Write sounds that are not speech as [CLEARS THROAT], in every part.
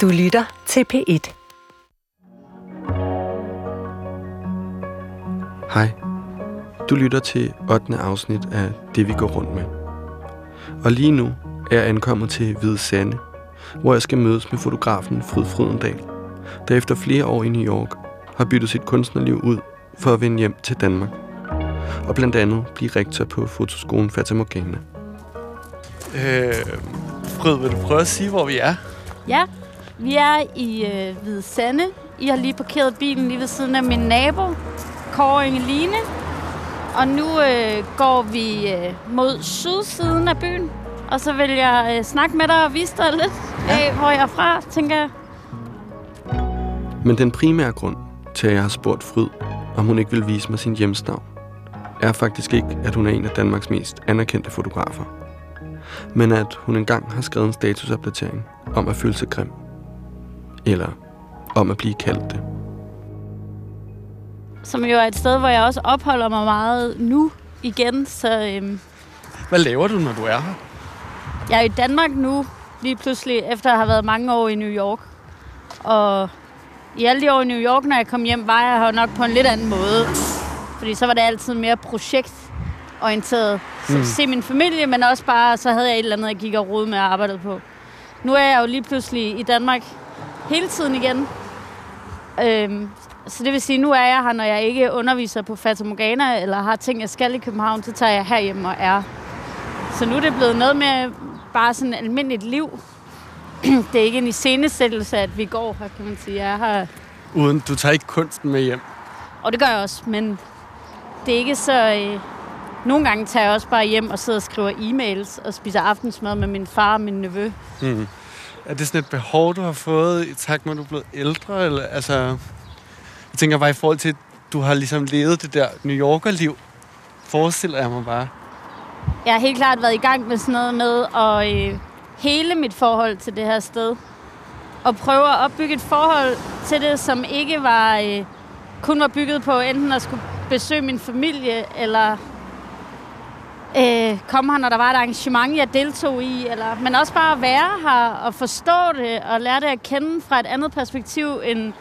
Du lytter til P1. Hej. Du lytter til 8. afsnit af Det, vi går rundt med. Og lige nu er jeg ankommet til Hvide Sande, hvor jeg skal mødes med fotografen Fryd Frydendal, der efter flere år i New York har byttet sit kunstnerliv ud for at vende hjem til Danmark. Og blandt andet blive rektor på fotoskolen Fata Morgana. Øh, Fryd, vil du prøve at sige, hvor vi er? Ja, vi er i øh, Hvide Sande. I har lige parkeret bilen lige ved siden af min nabo, Kåre Ingeline. Og nu øh, går vi øh, mod sydsiden af byen. Og så vil jeg øh, snakke med dig og vise dig lidt af, hvor jeg er fra, tænker jeg. Men den primære grund til, at jeg har spurgt Fryd, om hun ikke vil vise mig sin hjemstavn, er faktisk ikke, at hun er en af Danmarks mest anerkendte fotografer. Men at hun engang har skrevet en statusopdatering om at føle sig grim. Eller om at blive kaldt det. Som jo er et sted, hvor jeg også opholder mig meget nu igen. Så øhm, Hvad laver du, når du er her? jeg er i Danmark nu, lige pludselig, efter at have været mange år i New York. Og i alle de år i New York, når jeg kom hjem, var jeg her nok på en lidt anden måde. Fordi så var det altid mere projektorienteret. Så Mm. se min familie, men også bare, så havde jeg et eller andet, jeg gik og rode med og arbejdede på. Nu er jeg jo lige pludselig i Danmark hele tiden igen. Øhm, så det vil sige, nu er jeg her, når jeg ikke underviser på Fata Morgana, eller har ting, jeg skal i København, så tager jeg herhjem og er. Så nu er det blevet noget med bare sådan et almindeligt liv. [CLEARS THROAT] det er ikke en iscenesættelse, at vi går her, kan man sige. Jeg er her, Uden, du tager ikke kunsten med hjem. og det gør jeg også, men det er ikke så... Øh, nogle gange tager jeg også bare hjem og sidder og skriver e-mails og spiser aftensmad med min far og min nevø. Mm. Er det sådan et behov, du har fået i takt med, at du er blevet ældre? Eller, altså, jeg tænker bare i forhold til, at du har ligesom levet det der New Yorker-liv. Forestiller jeg mig bare. Jeg har helt klart været i gang med sådan noget med at øh, hele mit forhold til det her sted. Og prøve at opbygge et forhold til det, som ikke var øh, kun var bygget på enten at skulle besøge min familie, eller øh, komme her, når der var et arrangement, jeg deltog i. Eller, men også bare at være her og forstå det og lære det at kende fra et andet perspektiv, end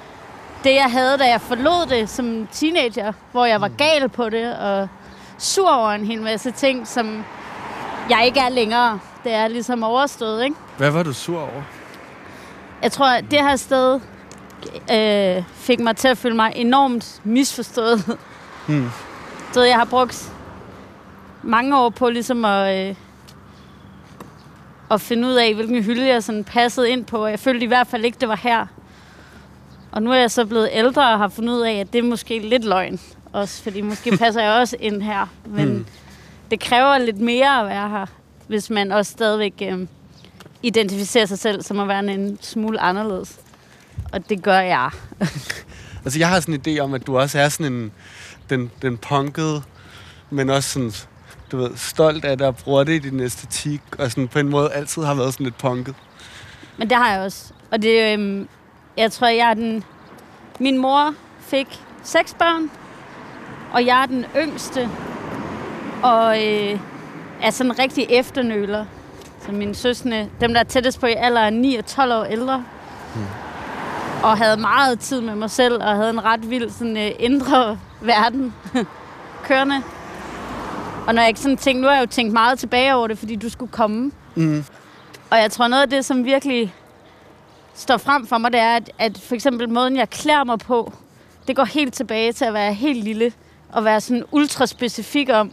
det, jeg havde, da jeg forlod det som teenager, hvor jeg var gal på det og sur over en hel masse ting, som jeg ikke er længere. Det er ligesom overstået, ikke? Hvad var du sur over? Jeg tror, at det her sted øh, fik mig til at føle mig enormt misforstået. Hmm. Så jeg har brugt mange år på ligesom at, øh, at finde ud af, hvilken hylde jeg sådan passede ind på. Jeg følte i hvert fald ikke, det var her. Og nu er jeg så blevet ældre og har fundet ud af, at det er måske lidt løgn. Også, fordi måske [LAUGHS] passer jeg også ind her. Men Hmm. det kræver lidt mere at være her, hvis man også stadigvæk øh, identificerer sig selv som at være en smule anderledes. Og det gør jeg. [LAUGHS] Altså, jeg har sådan en idé om, at du også er sådan en, den, den punkede, men også sådan, du ved, stolt af det og bruger det i din æstetik, og sådan på en måde altid har været sådan lidt punket. Men det har jeg også. Og det, øhm, jeg tror, jeg er den... Min mor fik seks børn, og jeg er den yngste. Og øh, er sådan en rigtig efternøler. Så mine søstre, dem der er tættest på i alder, er 9 og 12 år ældre. Hmm. Og havde meget tid med mig selv, og havde en ret vild sådan, øh, indre verden [LAUGHS] kørende. Og når jeg ikke sådan tænkte, nu har jeg jo tænkt meget tilbage over det, fordi du skulle komme. Mm. Og jeg tror, noget af det, som virkelig står frem for mig, det er, at, at for eksempel måden, jeg klæder mig på, det går helt tilbage til at være helt lille, og være sådan ultra specifik om,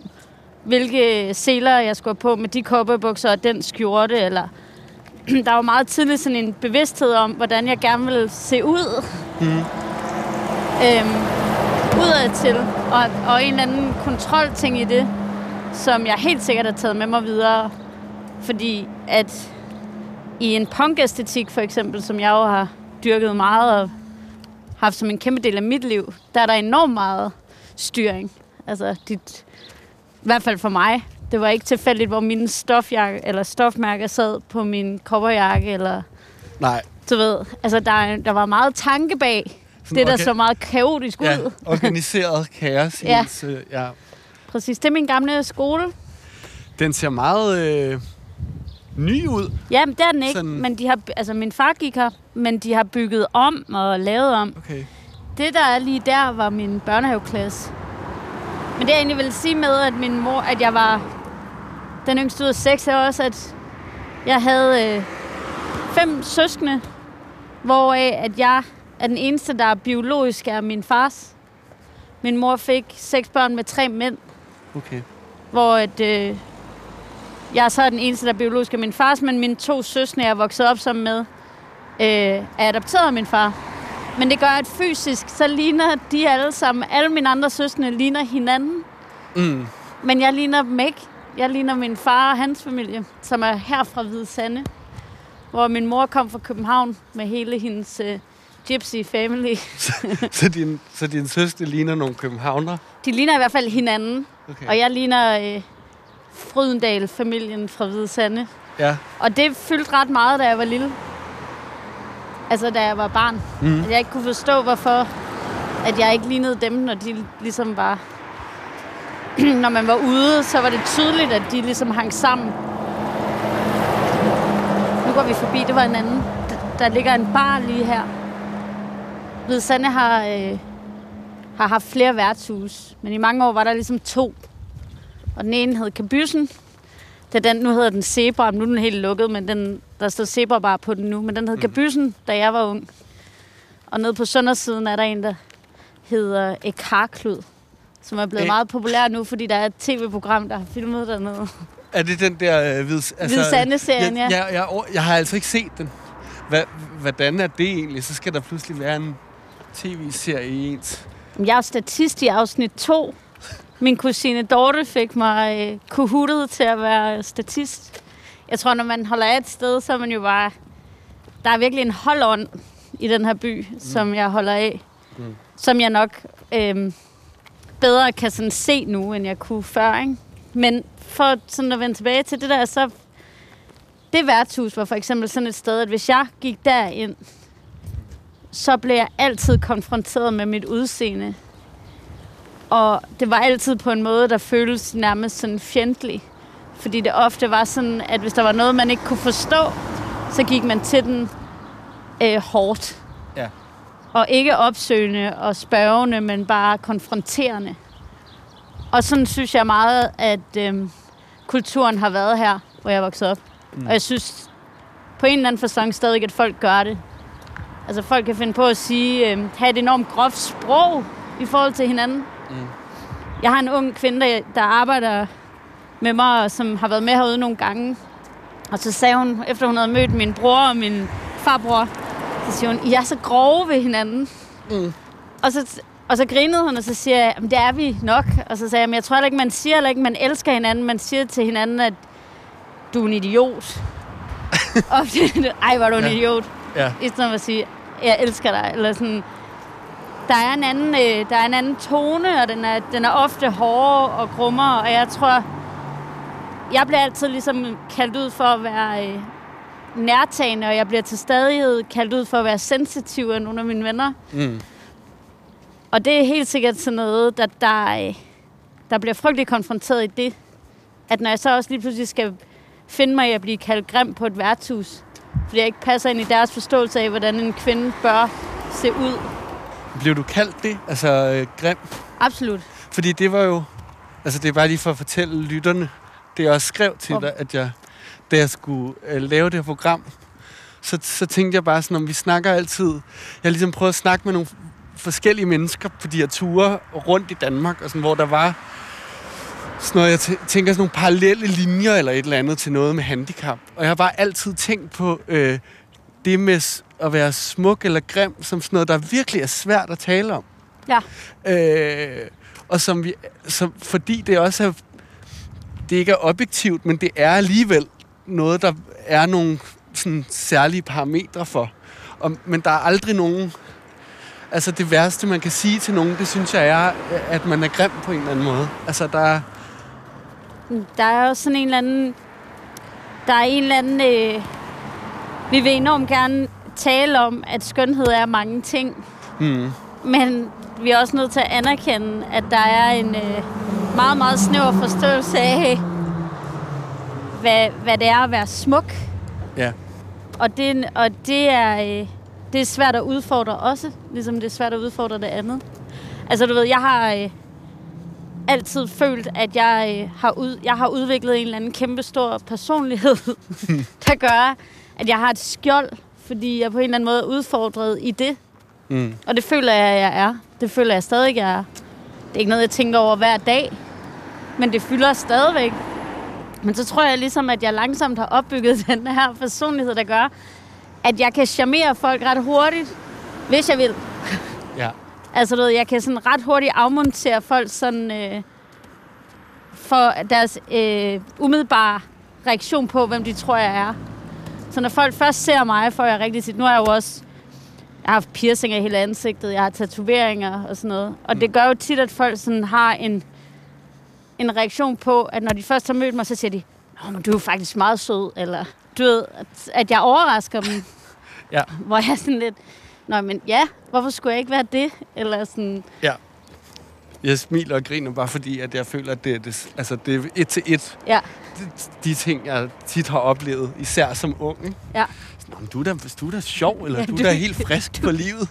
hvilke seler jeg skulle på med de kopperbukser og den skjorte, eller [CLEARS THROAT] der var meget tidligt sådan en bevidsthed om, hvordan jeg gerne ville se ud. Mm. Øhm, udad til, og, og en eller anden kontrolting i det, som jeg helt sikkert har taget med mig videre. Fordi at i en punk-æstetik for eksempel, som jeg jo har dyrket meget og haft som en kæmpe del af mit liv, der er der enormt meget styring. Altså, dit, i hvert fald for mig. Det var ikke tilfældigt, hvor mine stofjakke, eller stofmærker sad på min coverjakke, eller Nej. du ved. Altså, der, der var meget tanke bag Sådan, det, der okay. så meget kaotisk Ja, ud. [LAUGHS] organiseret kaos. Ja. Øh, ja. Præcis. Det er min gamle skole. Den ser meget øh, ny ud. Jamen, det er den ikke, Sådan- men de har, altså min far gik her, men de har bygget om og lavet om. Okay. Det, der er lige der, var min børnehaveklasse. Men det, jeg egentlig ville sige med, at min mor, at jeg var den yngste ud af seks, er også, at jeg havde øh, fem søskende, hvoraf at jeg er den eneste, der er biologisk er min fars. Min mor fik seks børn med tre mænd, Okay. hvor at, øh, jeg er så den eneste, der er biologisk af min fars, men mine to søskende, jeg er vokset op sammen med, øh, er adopteret af min far. Men det gør, at fysisk, så ligner de alle sammen, alle mine andre søskende ligner hinanden. Mm. Men jeg ligner dem ikke. Jeg ligner min far og hans familie, som er her fra Hvide Sande. Hvor min mor kom fra København med hele hendes øh, gypsy family. [LAUGHS] så, din, så din søster ligner nogle københavner? De ligner i hvert fald hinanden. Okay. Og jeg ligner øh, Frydendal-familien fra Hvide Sande. Ja. Og det fyldte ret meget, da jeg var lille. Altså, da jeg var barn. Mm. At jeg ikke kunne forstå, hvorfor at jeg ikke lignede dem, når de ligesom var... [CLEARS THROAT] når man var ude, så var det tydeligt, at de ligesom hang sammen. Nu går vi forbi, det var en anden. D- Der ligger en bar lige her. Hvide Sande har, øh, har haft flere værtshus, men i mange år var der ligesom to. Og den ene hed Kabysen, det den, nu hedder den Zebra, nu er den helt lukket, men den, der står Zebra bare på den nu. Men den hed Mhm. Kabysen, da jeg var ung. Og nede på Søndersiden er der en, der hedder Ekarklud, som er blevet E- meget populær nu, fordi der er et tv-program, der har filmet dernede. Er det den der øh, hvid... Altså, Hvide Sande-serien, ja. jeg, jeg, jeg, jeg har altså ikke set den. Hva, hvordan er det egentlig? Så skal der pludselig være en tv-serie i ens. Jeg er statist i afsnit 2. Min kusine Dorte fik mig øh, kuhuttet til at være statist. Jeg tror, når man holder af et sted, så er man jo bare... Der er virkelig en holdånd i den her by, mm. som jeg holder af. Mm. Som jeg nok øh, bedre kan sådan se nu, end jeg kunne før. Ikke? Men for sådan at vende tilbage til det der, så... Det værtshus var for eksempel sådan et sted, at hvis jeg gik derind, så blev jeg altid konfronteret med mit udseende. Og det var altid på en måde, der føltes nærmest sådan fjendtlig. Fordi det ofte var sådan, at hvis der var noget, man ikke kunne forstå, så gik man til den øh, hårdt. Ja. Og ikke opsøgende og spørgende, men bare konfronterende. Og sådan synes jeg meget, at øh, kulturen har været her, hvor jeg vokset op. Mm. Og jeg synes på en eller anden fasong stadig, at folk gør det. Altså folk kan finde på at sige, øh, have et enormt groft sprog i forhold til hinanden. Mm. Jeg har en ung kvinde, der, der arbejder med mig, og som har været med herude nogle gange. Og så sagde hun, efter hun havde mødt min bror og min farbror, så siger hun, I er så grove ved hinanden. Mm. Og så, og så grinede hun, og så siger jeg, "Jamen, det er vi nok. Og så sagde jeg, "Men jeg tror heller ikke, man siger heller ikke, man elsker hinanden. Man siger til hinanden, at du er en idiot. [LAUGHS] og det, [LAUGHS] ej, var du en Ja. idiot. Ja. I stedet for at sige, jeg elsker dig. Eller sådan, der er en anden, øh, der er en anden tone, og den er, den er ofte hårdere og grummere, og jeg tror, jeg bliver altid ligesom kaldt ud for at være øh, nærtagende, og jeg bliver til stadighed kaldt ud for at være sensitiv af nogle af mine venner. Mm. Og det er helt sikkert sådan noget, der, der, øh, der bliver frygtelig konfronteret i det. At når jeg så også lige pludselig skal finde mig i at blive kaldt grim på et værtshus, fordi jeg ikke passer ind i deres forståelse af, hvordan en kvinde bør se ud. Blev du kaldt det? Altså øh, grim? Absolut. Fordi det var jo... Altså det er bare lige for at fortælle lytterne, det jeg også skrev til dig, at jeg, da jeg skulle øh, lave det her program, så, så tænkte jeg bare sådan, om vi snakker altid... Jeg ligesom prøvet at snakke med nogle forskellige mennesker på de her ture rundt i Danmark, og sådan, hvor der var sådan noget, jeg tæ- tænker sådan nogle parallelle linjer eller et eller andet til noget med handicap. Og jeg har bare altid tænkt på øh, det med at være smuk eller grim, som sådan noget, der virkelig er svært at tale om. Ja. Øh, og som vi, som, fordi det også er, det ikke er objektivt, men det er alligevel noget, der er nogle sådan, særlige parametre for. Og, men der er aldrig nogen... Altså det værste, man kan sige til nogen, det synes jeg er, at man er grim på en eller anden måde. Altså der er... Der er jo sådan en eller anden... Der er en eller anden... Øh, vi vil enormt gerne tale om, at skønhed er mange ting. Mm, Men vi er også nødt til at anerkende, at der er en øh, meget, meget snæver forståelse af, hvad, hvad det er at være smuk. Ja. Og det, og det er, øh, det er svært at udfordre også, ligesom det er svært at udfordre det andet. Altså du ved, jeg har øh, altid følt, at jeg, øh, har ud, jeg har udviklet en eller anden kæmpe stor personlighed, [LAUGHS] der gør, at jeg har et skjold, fordi jeg på en eller anden måde er udfordret i det. Mm. Og det føler jeg, at jeg er. Det føler jeg stadig, jeg er. Det er ikke noget, jeg tænker over hver dag, men det fylder stadigvæk. Men så tror jeg ligesom, at jeg langsomt har opbygget [LAUGHS] den her personlighed, der gør, at jeg kan charmere folk ret hurtigt, hvis jeg vil. Altså, du ved, jeg kan sådan ret hurtigt afmontere folk sådan, øh, for deres øh, umiddelbare reaktion på, hvem de tror, jeg er. Så når folk først ser mig, får jeg rigtig sit. Nu er jeg jo også... Jeg har haft piercinger i hele ansigtet, jeg har tatoveringer og sådan noget. Og det gør jo tit, at folk sådan har en, en reaktion på, at når de først har mødt mig, så siger de, Nå, men du er faktisk meget sød, eller du ved, at, at jeg overrasker dem. Ja. Hvor jeg sådan lidt, Nå, men ja, hvorfor skulle jeg ikke være det? Eller sådan, Jeg smiler og griner bare fordi, at jeg føler, at det, er det, altså, det er et til et. ja, De, de ting, jeg tit har oplevet, især som ung. Ikke? ja. Men du er da, du er da sjov, eller Ja, ja, du er du- da helt frisk på livet.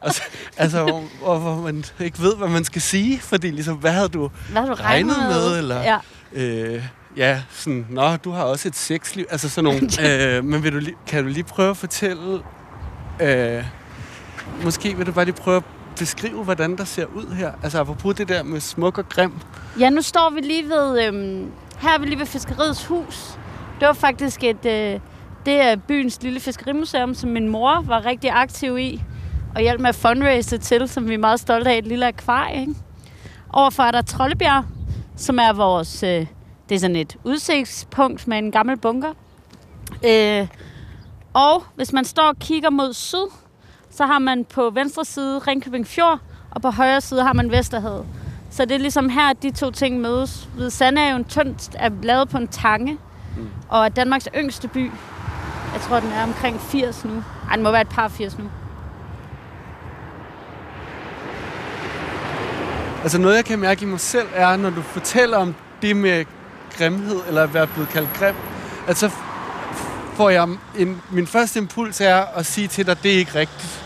og så, altså, hvor, hvor, hvor man ikke ved, hvad man skal sige, fordi ligesom, hvad havde du Hvad har du regnet regnet med? med, eller- Ja. Øh, ja, sådan, nå, du har også et sexliv, altså sådan nogle. [LAUGHS] øh, men vil du kan du lige prøve at fortælle, øh, måske vil du bare lige prøve at beskrive, hvordan der ser ud her? Altså apropos det der med smuk og grim. ja, nu står vi lige ved, øhm, her er vi lige ved Fiskeriets Hus. Det var faktisk et, øh, det er byens lille fiskerimuseum, som min mor var rigtig aktiv i, og hjalp med at fundraise til, som vi er meget stolte af, et lille akvarie. Ikke? Overfor er der Trollebjerg, som er vores, øh, det er sådan et udsigtspunkt med en gammel bunker. Øh, og hvis man står og kigger mod syd, så har man på venstre side Ringkøbing Fjord, og på højre side har man Vesterhavet. Så det er ligesom her, at de to ting mødes. Hvide Sande er jo en tynd, er lavet på en tange, mm. og er Danmarks yngste by. Jeg tror, den er omkring 80 nu. Ej, den må være et par 80 nu. Altså noget, jeg kan mærke i mig selv, er, når du fortæller om det med grimhed, eller at være blevet kaldt grim, at så får jeg en, min første impuls er at sige til dig, det er ikke rigtigt.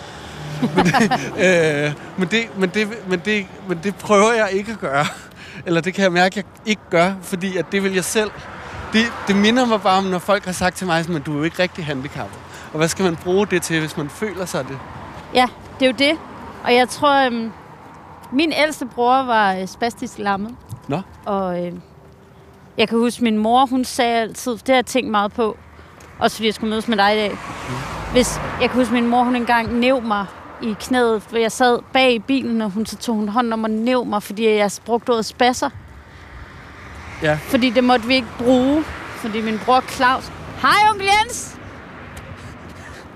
[LAUGHS] men, det, øh, men, det, men, det, men, det, men det prøver jeg ikke at gøre. Eller det kan jeg mærke, at jeg ikke gør, fordi at det vil jeg selv. Det, det minder mig bare om, når folk har sagt til mig, at du er jo ikke rigtig handicappet. Og hvad skal man bruge det til, hvis man føler sig det? Ja, det er jo det. Og jeg tror, øhm, min ældste bror var øh, spastisk lammet. Nå. Og øh, jeg kan huske, min mor, hun sagde altid, det har jeg tænkt meget på, også fordi jeg skulle mødes med dig i dag. Hvis, jeg kan huske, min mor, hun engang næv mig i knæet, hvor jeg sad bag i bilen, og hun så tog hun hånden om og næv mig, fordi jeg brugte ordet spasser. Ja. Fordi det måtte vi ikke bruge, fordi min bror Claus... Hej, onkel Jens!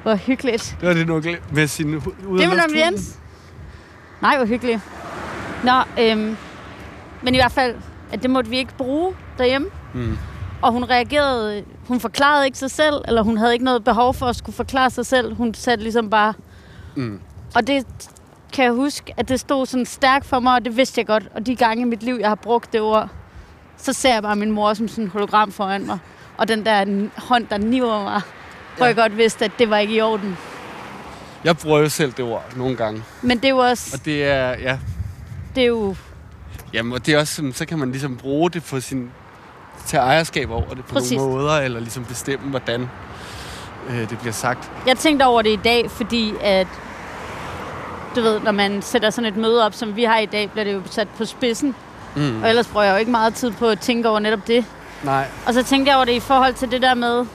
Hvor hyggeligt. Det var det nok med sin hu- Det var onkel Jens. Nej, hvor hyggeligt. Nå, øhm, men i hvert fald, at det måtte vi ikke bruge derhjemme. Mm. Og hun reagerede, hun forklarede ikke sig selv, eller hun havde ikke noget behov for at skulle forklare sig selv. Hun satte ligesom bare... Mm. Og det kan jeg huske, at det stod sådan stærkt for mig, og det vidste jeg godt. Og de gange i mit liv, jeg har brugt det ord, så ser jeg bare min mor som sådan en hologram foran mig. Og den der hånd, der niver mig, hvor Ja. jeg godt vidste, at det var ikke i orden. Jeg bruger jo selv det ord nogle gange. Men det er jo også, Og det er, ja, det er jo jamen, og det er også sådan, så kan man ligesom bruge det på sin, til ejerskab over det på Præcis. nogle måder, eller ligesom bestemme, hvordan øh, det bliver sagt. Jeg tænkte over det i dag, fordi at, du ved, når man sætter sådan et møde op, som vi har i dag, bliver det jo sat på spidsen. Mm. Og ellers bruger jeg jo ikke meget tid på at tænke over netop det. Nej, Og så tænkte jeg over det i forhold til det der med,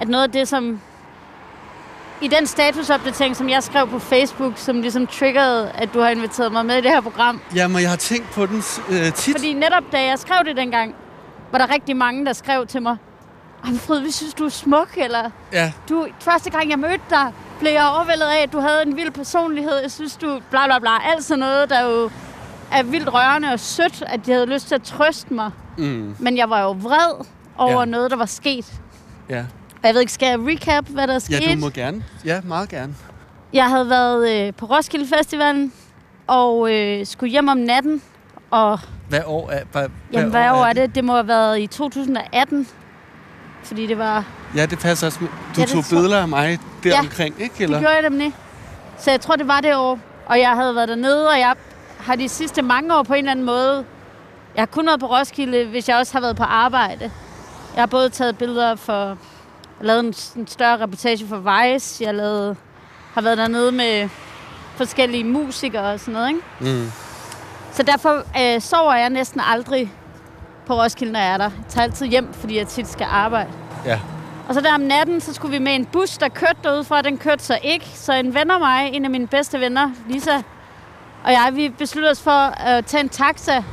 at noget af det, som... I den statusopdatering, som jeg skrev på Facebook, som ligesom triggerede, at du har inviteret mig med i det her program. jamen, jeg har tænkt på den øh, tit. Fordi netop da jeg skrev det dengang, var der rigtig mange, der skrev til mig, Ej, Fryd, vi synes, du er smuk, eller Ja, du, første gang jeg mødte dig, blev jeg overvældet af, at du havde en vild personlighed. Jeg synes, du bla bla bla. Alt sådan noget, der jo er vildt rørende og sødt, at de havde lyst til at trøste mig. mm, Men jeg var jo vred over Ja. noget, der var sket. ja. Og jeg ved ikke, skal jeg recap, hvad der er ja, sket? du må gerne. Ja, meget gerne. Jeg havde været øh, på Roskilde Festivalen, og øh, skulle hjem om natten. Og Hvad år er, hvad, jamen, hvad år er det? Det må have været i 2018. fordi det var... Ja, det passer også. Du Ja, det tog tror- billeder af mig der Ja, omkring, ikke? Det Eller? gjorde jeg nemlig. Så jeg tror, det var det år. Og jeg havde været dernede, og jeg har de sidste mange år på en eller anden måde... Jeg har kun været på Roskilde, hvis jeg også har været på arbejde. Jeg har både taget billeder for... Jeg lavet en, en større reportage for Vice. Jeg har, lavet, har været dernede med forskellige musikere og sådan noget, ikke? Mm. Så derfor øh, sover jeg næsten aldrig på Roskilde, når jeg er der. Jeg tager altid hjem, fordi jeg tit skal arbejde. Ja. Og så der om natten, så skulle vi med en bus, der kørte derudfra. Den kørte så ikke. Så en ven af mig, en af mine bedste venner, Lisa, og jeg, vi besluttede os for at tage en taxa.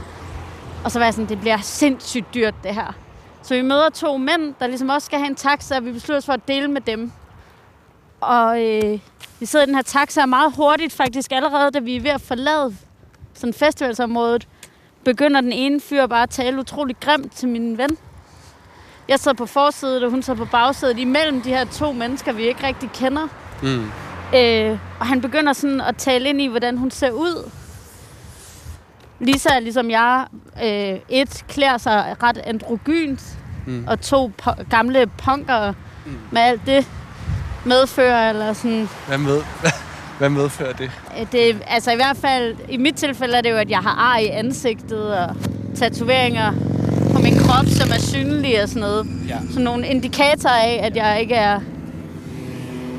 Og så var jeg sådan, det bliver sindssygt dyrt, det her. Så vi møder to mænd, der ligesom også skal have en taxa, og vi beslutter os for at dele med dem. Og øh, vi sidder i den her taxa og meget hurtigt, faktisk allerede, da vi er ved at forlade sådan festivalsområdet, begynder den ene fyr bare at tale utrolig grimt til min ven. Jeg sidder på forsædet, og hun sidder på bagsædet imellem de her to mennesker, vi ikke rigtig kender. Mm. Øh, og han begynder sådan at tale ind i, hvordan hun ser ud. Lisa er ligesom jeg. Øh, et, klæder sig ret androgynt. Mm. Og to, po- gamle punker Mm. med alt det medfører, eller sådan. Hvad, med, hvad medfører det? Øh, Det, altså i hvert fald, i mit tilfælde er det jo, at jeg har ar i ansigtet og tatoveringer på min krop, som er synlige og sådan noget. Ja. Sådan nogle indikatorer af, at jeg ikke er...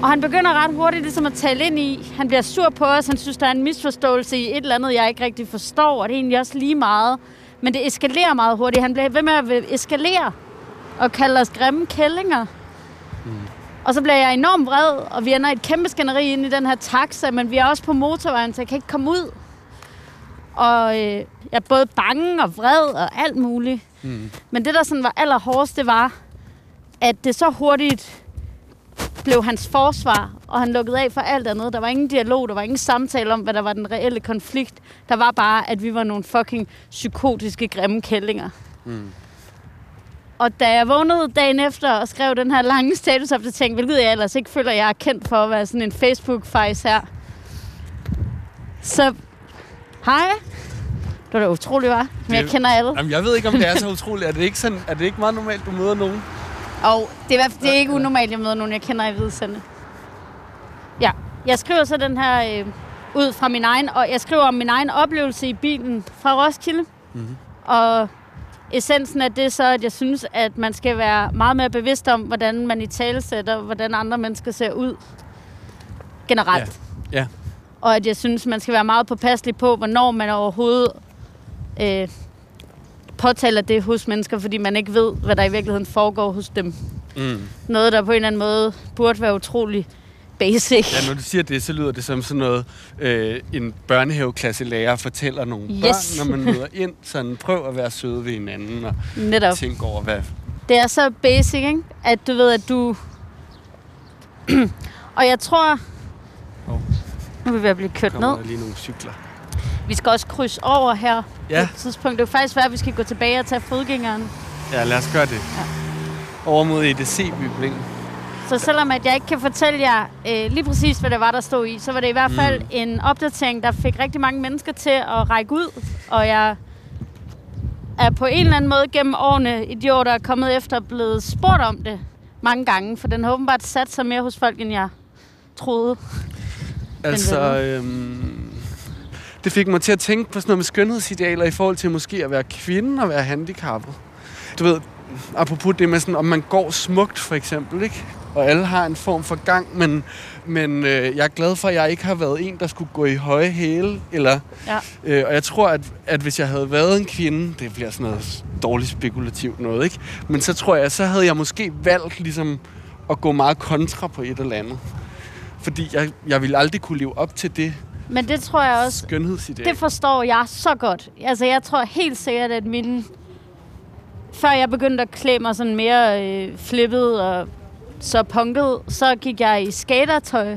Og han begynder ret hurtigt ligesom at tale ind i. Han bliver sur på os. Han synes, der er en misforståelse i et eller andet, jeg ikke rigtig forstår. Og det er egentlig også lige meget. Men det eskalerer meget hurtigt. Han bliver ved med at eskalere og kalde os grimme kællinger. Mm. Og så bliver jeg enormt vred, og vi ender i et kæmpe skænderi ind i den her taxa, men vi er også på motorvejen, så jeg kan ikke komme ud. Og øh, jeg er både bange og vred og alt muligt. Mm. Men det, der sådan var allerhårdest, det var, at det så hurtigt blev hans forsvar, og han lukkede af for alt andet. Der var ingen dialog, der var ingen samtale om, hvad der var den reelle konflikt. Der var bare, at vi var nogle fucking psykotiske, grimme kællinger. Mm. Og da jeg vågnede dagen efter og skrev den her lange statusopdatering, hvilket jeg ellers ikke føler, jeg er kendt for at være sådan en Facebook-fejs her, så hej. Det var da utroligt, var. Men jeg kender alle. Jamen, jeg ved ikke, om det er så utroligt. Er det ikke, sådan, er det ikke meget normalt, du møder nogen? Og det er, det er ikke unormalt, at jeg møder nogen, jeg kender i Hvidesande. Ja, jeg skriver så den her øh, ud fra min egen, og jeg skriver om min egen oplevelse i bilen fra Roskilde. Mhm. Og essensen af det er så, at jeg synes, at man skal være meget mere bevidst om, hvordan man i tale sætter, hvordan andre mennesker ser ud generelt. Ja. Ja. Og at jeg synes, man skal være meget påpasselig på, hvornår man overhovedet øh, påtaler det hos mennesker, fordi man ikke ved, hvad der i virkeligheden foregår hos dem. Mm. Noget, der på en eller anden måde burde være utrolig basic. Ja, når du siger det, så lyder det som sådan noget, øh, en børnehaveklasselærer fortæller nogle børn, Yes. når man møder ind. Sådan, prøv at være søde ved hinanden og Netop. tænke over, hvad... Det er så basic, ikke? At du ved, at du... [CLEARS THROAT] og jeg tror... Hov. Nu er vi ved at blive kørt ned. der lige nogle cykler. Vi skal også krydse over her Ja. på et tidspunkt. Det er faktisk værd, at vi skal gå tilbage og tage fodgængeren. Ja, lad os gøre det. Ja. Over mod EDC-bygningen. Så selvom at jeg ikke kan fortælle jer øh, lige præcis, hvad det var, der stod i, så var det i hvert fald Mm. mm. en opdatering, der fik rigtig mange mennesker til at række ud. Og jeg er på en eller anden måde gennem årene i de år, der er kommet efter, blevet spurgt om det mange gange. For den har åbenbart sat sig mere hos folk, end jeg troede. Altså, øhm, det fik mig til at tænke på sådan noget med skønhedsidealer i forhold til måske at være kvinde og være handicappet. Du ved, apropos det med sådan, om man går smukt for eksempel, ikke? Og alle har en form for gang, men, men øh, jeg er glad for, at jeg ikke har været en, der skulle gå i høje hæle. Eller, Ja. øh, og jeg tror, at, at hvis jeg havde været en kvinde, det bliver sådan noget dårligt spekulativt noget, ikke? Men så tror jeg, så havde jeg måske valgt ligesom at gå meget kontra på et eller andet. Fordi jeg, jeg ville aldrig kunne leve op til det Men det tror jeg også, skønhedsideal. det forstår jeg så godt. Altså, jeg tror helt sikkert, at min... Før jeg begyndte at klæde mig sådan mere øh, flippet og så punket, så gik jeg i skatertøj.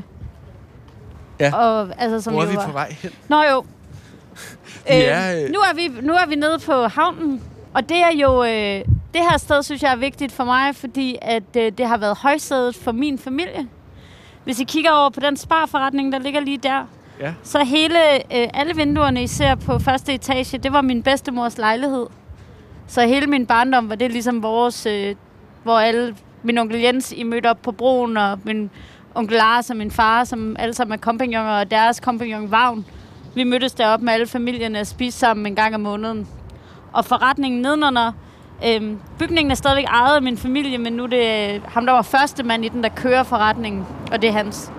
Ja. Og, altså, som Hvor er vi var- på vej hen? Nå jo. [LAUGHS] Vi er, øh, nu, er vi, nu er vi nede på havnen, og det er jo... Øh, det her sted, synes jeg, er vigtigt for mig, fordi at, øh, det har været højsædet for min familie. Hvis I kigger over på den sparforretning, der ligger lige der, Ja. så hele, øh, alle vinduerne, I ser på første etage, det var min bedstemors lejlighed. Så hele min barndom var det ligesom vores, øh, hvor alle min onkel Jens, I mødte op på broen, og min onkel Lars og min far, som alle sammen er kompagnoner, og deres kompagnon Vagn. Vi mødtes deroppe med alle familierne og spiste sammen en gang om måneden. Og forretningen nedenunder, øhm, bygningen er stadigvæk ejet af min familie, men nu er det øh, ham, der var første mand i den, der kører forretningen, og det er hans.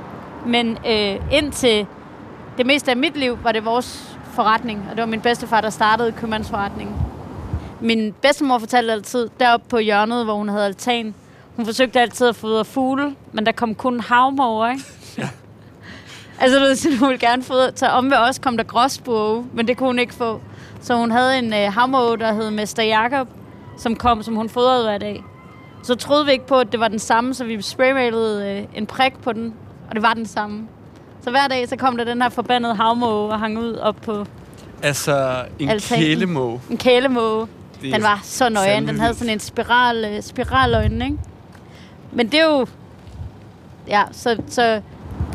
Men øh, indtil det meste af mit liv var det vores forretning, og det var min bedstefar, der startede købmandsforretningen. Min bedstemor fortalte altid, deroppe på hjørnet, hvor hun havde altan, hun forsøgte altid at fodre fugle, men der kom kun havmåger, ikke? Ja. altså, du ved, hun ville gerne fodre, så om ved os kom der gråsbue, men det kunne hun ikke få. Så hun havde en øh, havmåge, der hed Mester Jakob, som kom, som hun fodrede hver dag. Så troede vi ikke på, at det var den samme, så vi spraymalede øh, en prik på den, og det var den samme. Så hver dag, så kom der den her forbandede havmåge og hang ud op på Altså, en Altanen. kælemåge. en kælemåge. Den var så nøgen. Den havde sådan en spiral, øh, spiraløjne, ikke? Men det er jo... Ja, så, så,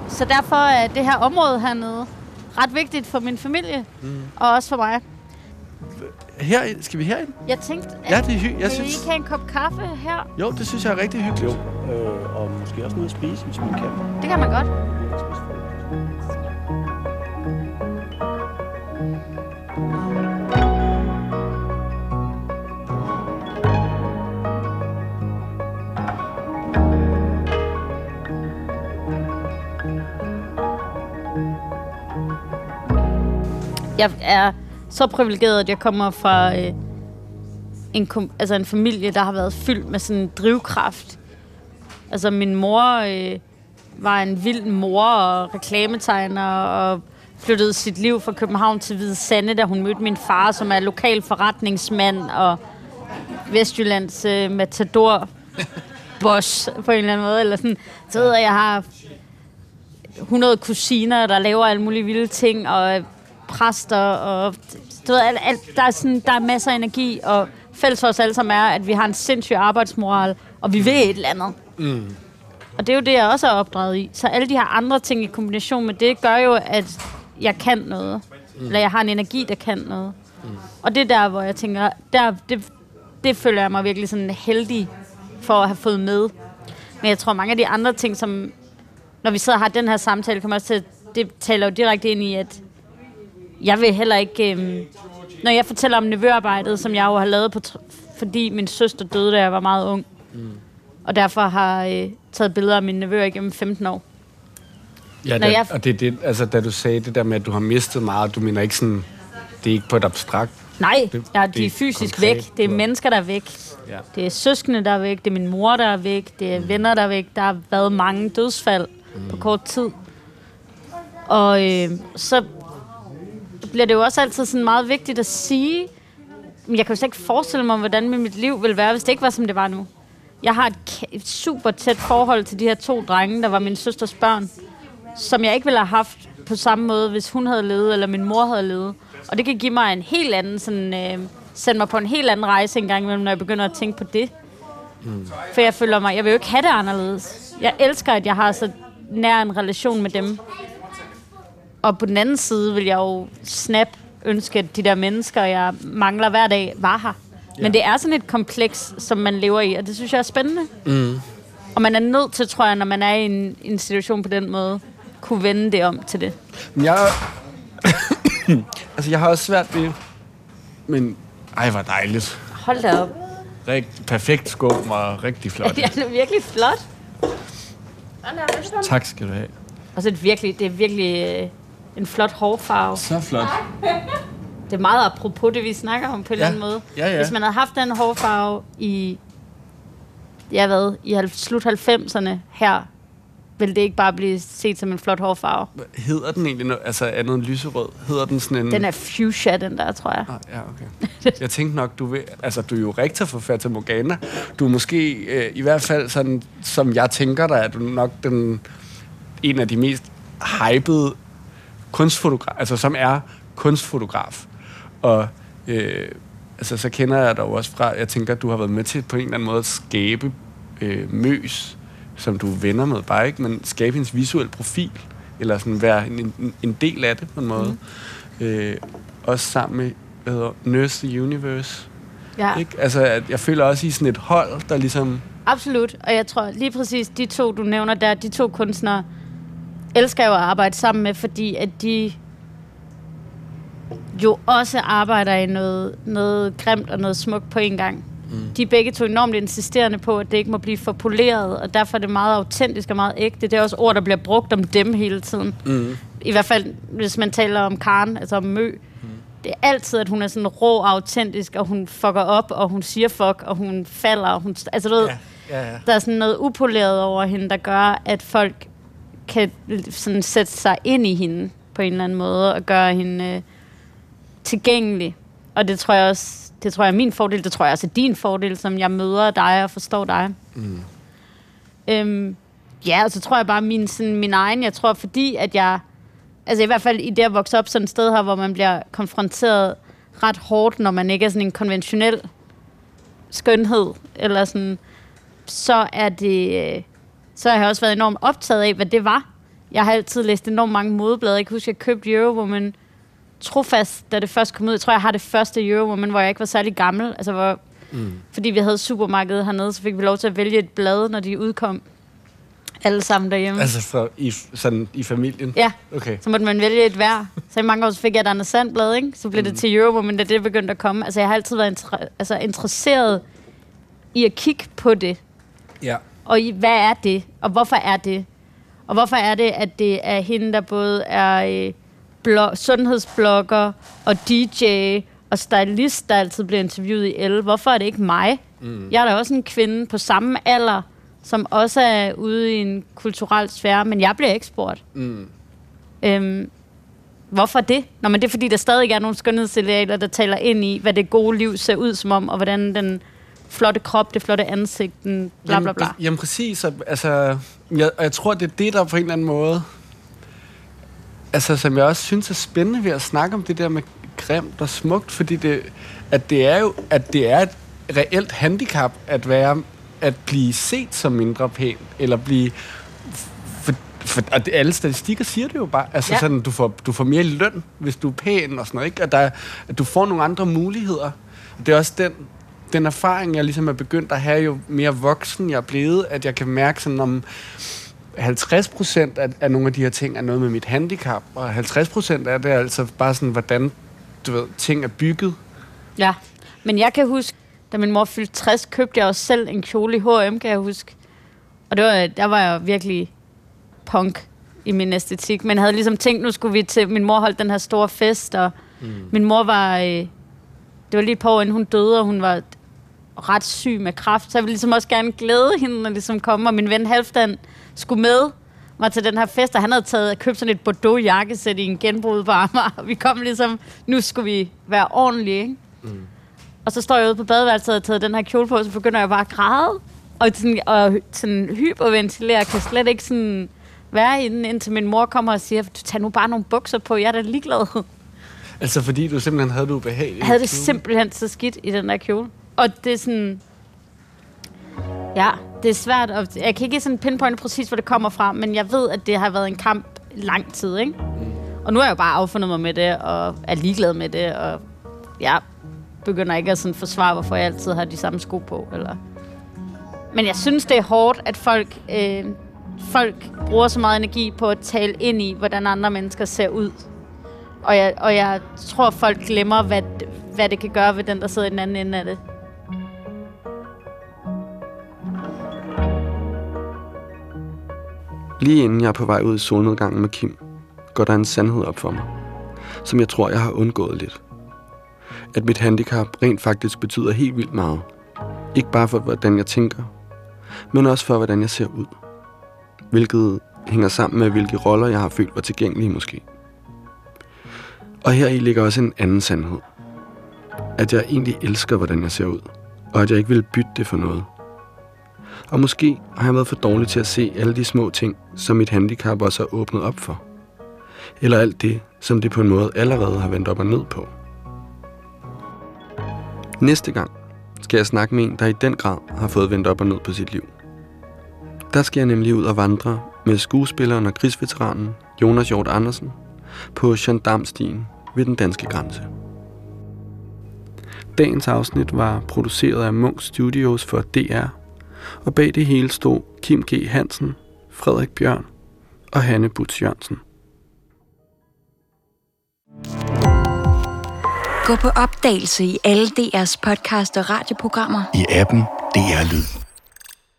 så derfor er det her område hernede ret vigtigt for min familie, mm. og også for mig. Her, skal vi herind? Jeg tænkte, at Ja, det er hyggeligt. Jeg vil I synes... ikke have en kop kaffe her? Jo, det synes jeg er rigtig hyggeligt. Øh, og måske også noget at spise, hvis man kan. Det kan man godt. Jeg er så privilegeret, at jeg kommer fra øh, en, kom- altså en familie, der har været fyldt med sådan en drivkraft. Altså min mor øh, var en vild mor og reklametegner og flyttede sit liv fra København til Hvide Sande, da hun mødte min far, som er lokal forretningsmand og Vestjyllands øh, matador boss på en eller anden måde. Eller sådan. Så ved jeg, jeg har 100 kusiner, der laver alle mulige vilde ting, og præster, og du ved, alt, alt, der, er sådan, der er masser af energi, og fælles for os alle sammen er, at vi har en sindssyg arbejdsmoral, og vi vil et eller andet. Mm. Og det er jo det, jeg også er opdraget i. Så alle de her andre ting i kombination med det, gør jo, at jeg kan noget. Mm. Eller jeg har en energi, der kan noget. Mm. Og det er der, hvor jeg tænker, der, det, det føler jeg mig virkelig sådan heldig for at have fået med. Men jeg tror, mange af de andre ting, som når vi sidder og har den her samtale, kommer også til, det taler jo direkte ind i, at jeg vil heller ikke... Øhm, når jeg fortæller om nevøarbejdet, som jeg jo har lavet, på, fordi min søster døde, da jeg var meget ung, mm. og derfor har øh, taget billeder af mine nevøer igennem 15 år. Ja, da, jeg- og det, er det, altså, da du sagde det der med, at du har mistet meget, du mener ikke sådan, det er ikke på et abstrakt. Nej, Det- ja, de er fysisk konkret. væk. Det er mennesker, der er væk. Ja. Det er søskende, der er væk. Det er min mor, der er væk. Det er venner, der er væk. Der har været mange dødsfald mm. på kort tid. Og øh, så bliver det jo også altid sådan meget vigtigt at sige, men jeg kan jo slet ikke forestille mig, hvordan mit liv ville være, hvis det ikke var, som det var nu. Jeg har et, et super tæt forhold til de her to drenge, der var min søsters børn, som jeg ikke ville have haft på samme måde, hvis hun havde levet, eller min mor havde levet. Og det kan give mig en helt anden, sådan, øh, sende mig på en helt anden rejse en gang imellem, når jeg begynder at tænke på det. Mm. For jeg føler mig, jeg vil jo ikke have det anderledes. Jeg elsker, at jeg har så nær en relation med dem. Og på den anden side vil jeg jo snap ønske, at de der mennesker, jeg mangler hver dag, var her. Ja. Men det er sådan et kompleks, som man lever i, og det synes jeg er spændende. Mm. Og man er nødt til, tror jeg, når man er i en, en situation på den måde, kunne vende det om til det. Men jeg... [COUGHS] altså, jeg har også svært ved... Men, ej, hvor dejligt. Hold da op. Rigt, perfekt skum og rigtig flot. [LAUGHS] Det er virkelig flot. Tak skal du have. Og så er det virkelig, det er virkelig øh, en flot hårfarve. Så flot. Det er meget apropos det, vi snakker om på en Ja. eller anden måde. Ja, ja. Hvis man havde haft den hårfarve i, ja hvad, i halv- slut 90'erne her, ville det ikke bare blive set som en flot hårfarve. Hedder den egentlig noget? Altså, er den lyserød? Hedder den sådan en... Den er fuchsia, den der, tror jeg. Ah, ja, okay. Jeg tænkte nok, du vil, altså du er jo rektor for Fata Morgana. Du er måske, øh, i hvert fald sådan, som jeg tænker dig, er du nok den, en af de mest hypede kunstfotograf, altså som er kunstfotograf. Og øh, altså, så kender jeg dig også fra, jeg tænker, at du har været med til på en eller anden måde at skabe øh, møs, som du er venner med, bare ikke, men skabe en visuel profil, eller sådan være en, en, en del af det på en måde. Mm. Øh, også sammen med, hvad hedder, Nurse the Universe. Ja. Ikke? Altså, at jeg føler også, I sådan et hold, der ligesom Absolut, og jeg tror lige præcis, de to, du nævner der, de to kunstnere, elsker jo at arbejde sammen med, fordi at de jo også arbejder i noget, noget grimt og noget smukt på en gang. Mm. De er begge to enormt insisterende på, at det ikke må blive for poleret, og derfor er det meget autentisk og meget ægte. Det er også ord, der bliver brugt om dem hele tiden. Mm. I hvert fald, hvis man taler om Karen, altså om Mø. Mm. Det er altid, at hun er sådan rå og autentisk, og hun fucker op, og hun siger fuck, og hun falder. Og hun, altså, du ved, Ja, ja, ja. der er sådan noget upoleret over hende, der gør, at folk kan sådan sætte sig ind i hende på en eller anden måde, og gøre hende øh, tilgængelig. Og det tror jeg også, det tror jeg er min fordel, det tror jeg også er din fordel, som jeg møder dig og forstår dig. Mm. Øhm, ja, og så tror jeg bare min, sådan, min egen, jeg tror fordi, at jeg, altså i hvert fald i det at vokse op sådan et sted her, hvor man bliver konfronteret ret hårdt, når man ikke er sådan en konventionel skønhed, eller sådan, så er det, øh, så har jeg også været enormt optaget af, hvad det var. Jeg har altid læst enormt mange modeblade. Jeg kan huske, at jeg købte Eurowoman trofast, da det først kom ud. Jeg tror, jeg har det første Eurowoman, hvor jeg ikke var særlig gammel. Altså, hvor, mm. Fordi vi havde supermarkedet hernede, så fik vi lov til at vælge et blad, når de udkom. Alle sammen derhjemme. Altså for, i, sådan, i familien? Ja, Okay. så måtte man vælge et hver. Så i mange år så fik jeg et andet sandblad, ikke? Så blev mm. det til Eurowoman, da det begyndte at komme. Altså, jeg har altid været inter- altså, interesseret i at kigge på det. Ja. Og i, hvad er det? Og hvorfor er det? Og hvorfor er det, at det er hende, der både er øh, blog, sundhedsblogger og DJ og stylist, der altid bliver interviewet i Elle? Hvorfor er det ikke mig? Mm. Jeg er da også en kvinde på samme alder, som også er ude i en kulturel sfære, men jeg bliver ikke spurgt. Mm. Øhm, hvorfor det? Nå, men det er fordi, der stadig er nogle skønhedsidealer, der taler ind i, hvad det gode liv ser ud som om, og hvordan den flotte krop, det flotte ansigt, den bla bla bla. Jamen, jamen præcis. Altså, jeg, og jeg tror, det er det, der på en eller anden måde... Altså, som jeg også synes er spændende ved at snakke om det der med grimt og smukt, fordi det, at det er jo at det er et reelt handicap at være at blive set som mindre pæn, eller blive... For, for, og det, alle statistikker siger det jo bare. Altså Ja. sådan, du får, du får mere løn, hvis du er pæn og sådan noget, ikke? Og der, at du får nogle andre muligheder. Det er også den, den erfaring, jeg ligesom er begyndt at have, jo mere voksen jeg er blevet, at jeg kan mærke sådan om 50 procent af, af nogle af de her ting er noget med mit handicap, og 50 procent af det er altså bare sådan, hvordan du ved, ting er bygget. Ja, men jeg kan huske, da min mor fyldte 60, købte jeg også selv en kjole i H&M, kan jeg huske. Og det var, der var jeg virkelig punk i min æstetik. Men havde ligesom tænkt, nu skulle vi til... Min mor holdt den her store fest, og mm. min mor var... Øh, det var lige år inden hun døde, og hun var ret syg med kræft. Så jeg ville ligesom også gerne glæde hende, når ligesom kom. Og min ven Halvdan skulle med mig til den her fest, og han havde taget, købt sådan et Bordeaux jakkesæt i en genbrud på Amager. Og [LAUGHS] vi kom ligesom, nu skulle vi være ordentlige, ikke? Og så står jeg ude på badeværelset og har taget den her kjole på, og så begynder jeg bare at græde. Og sådan, og sådan hyperventilere kan slet ikke sådan være i den, indtil min mor kommer og siger, du tager nu bare nogle bukser på, jeg er da ligeglad. Altså fordi du simpelthen havde det ubehageligt. Jeg havde det simpelthen så skidt i den der kjole. Og det er sådan... Ja, det er svært. Og jeg kan ikke sådan pinpointe præcis, hvor det kommer fra, men jeg ved, at det har været en kamp lang tid, ikke? Og nu har jeg jo bare affundet mig med det, og er ligeglad med det, og jeg begynder ikke at sådan forsvare, hvorfor jeg altid har de samme sko på. Eller. Men jeg synes, det er hårdt, at folk, øh, folk bruger så meget energi på at tale ind i, hvordan andre mennesker ser ud. Og jeg, og jeg tror, folk glemmer, hvad, hvad det kan gøre ved den, der sidder i den anden ende af det. Lige inden jeg er på vej ud i solnedgangen med Kim, går der en sandhed op for mig, som jeg tror, jeg har undgået lidt. At mit handicap rent faktisk betyder helt vildt meget. Ikke bare for, hvordan jeg tænker, men også for, hvordan jeg ser ud. Hvilket hænger sammen med, hvilke roller jeg har følt var tilgængelige måske. Og her i ligger også en anden sandhed. At jeg egentlig elsker, hvordan jeg ser ud, og at jeg ikke vil bytte det for noget. Og måske har jeg været for dårlig til at se alle de små ting, som mit handicap også har åbnet op for. Eller alt det, som det på en måde allerede har vendt op og ned på. Næste gang skal jeg snakke med en, der i den grad har fået vendt op og ned på sit liv. Der skal jeg nemlig ud og vandre med skuespilleren og krigsveteranen Jonas Hjort Andersen på Gendarmstien ved den danske grænse. Dagens afsnit var produceret af Munk Studios for DR og bag det hele stod Kim G. Hansen, Frederik Bjørn og Hanne Butz Jørgensen. Gå på opdagelse i alle DR's podcast og radioprogrammer. I appen DR Lyd.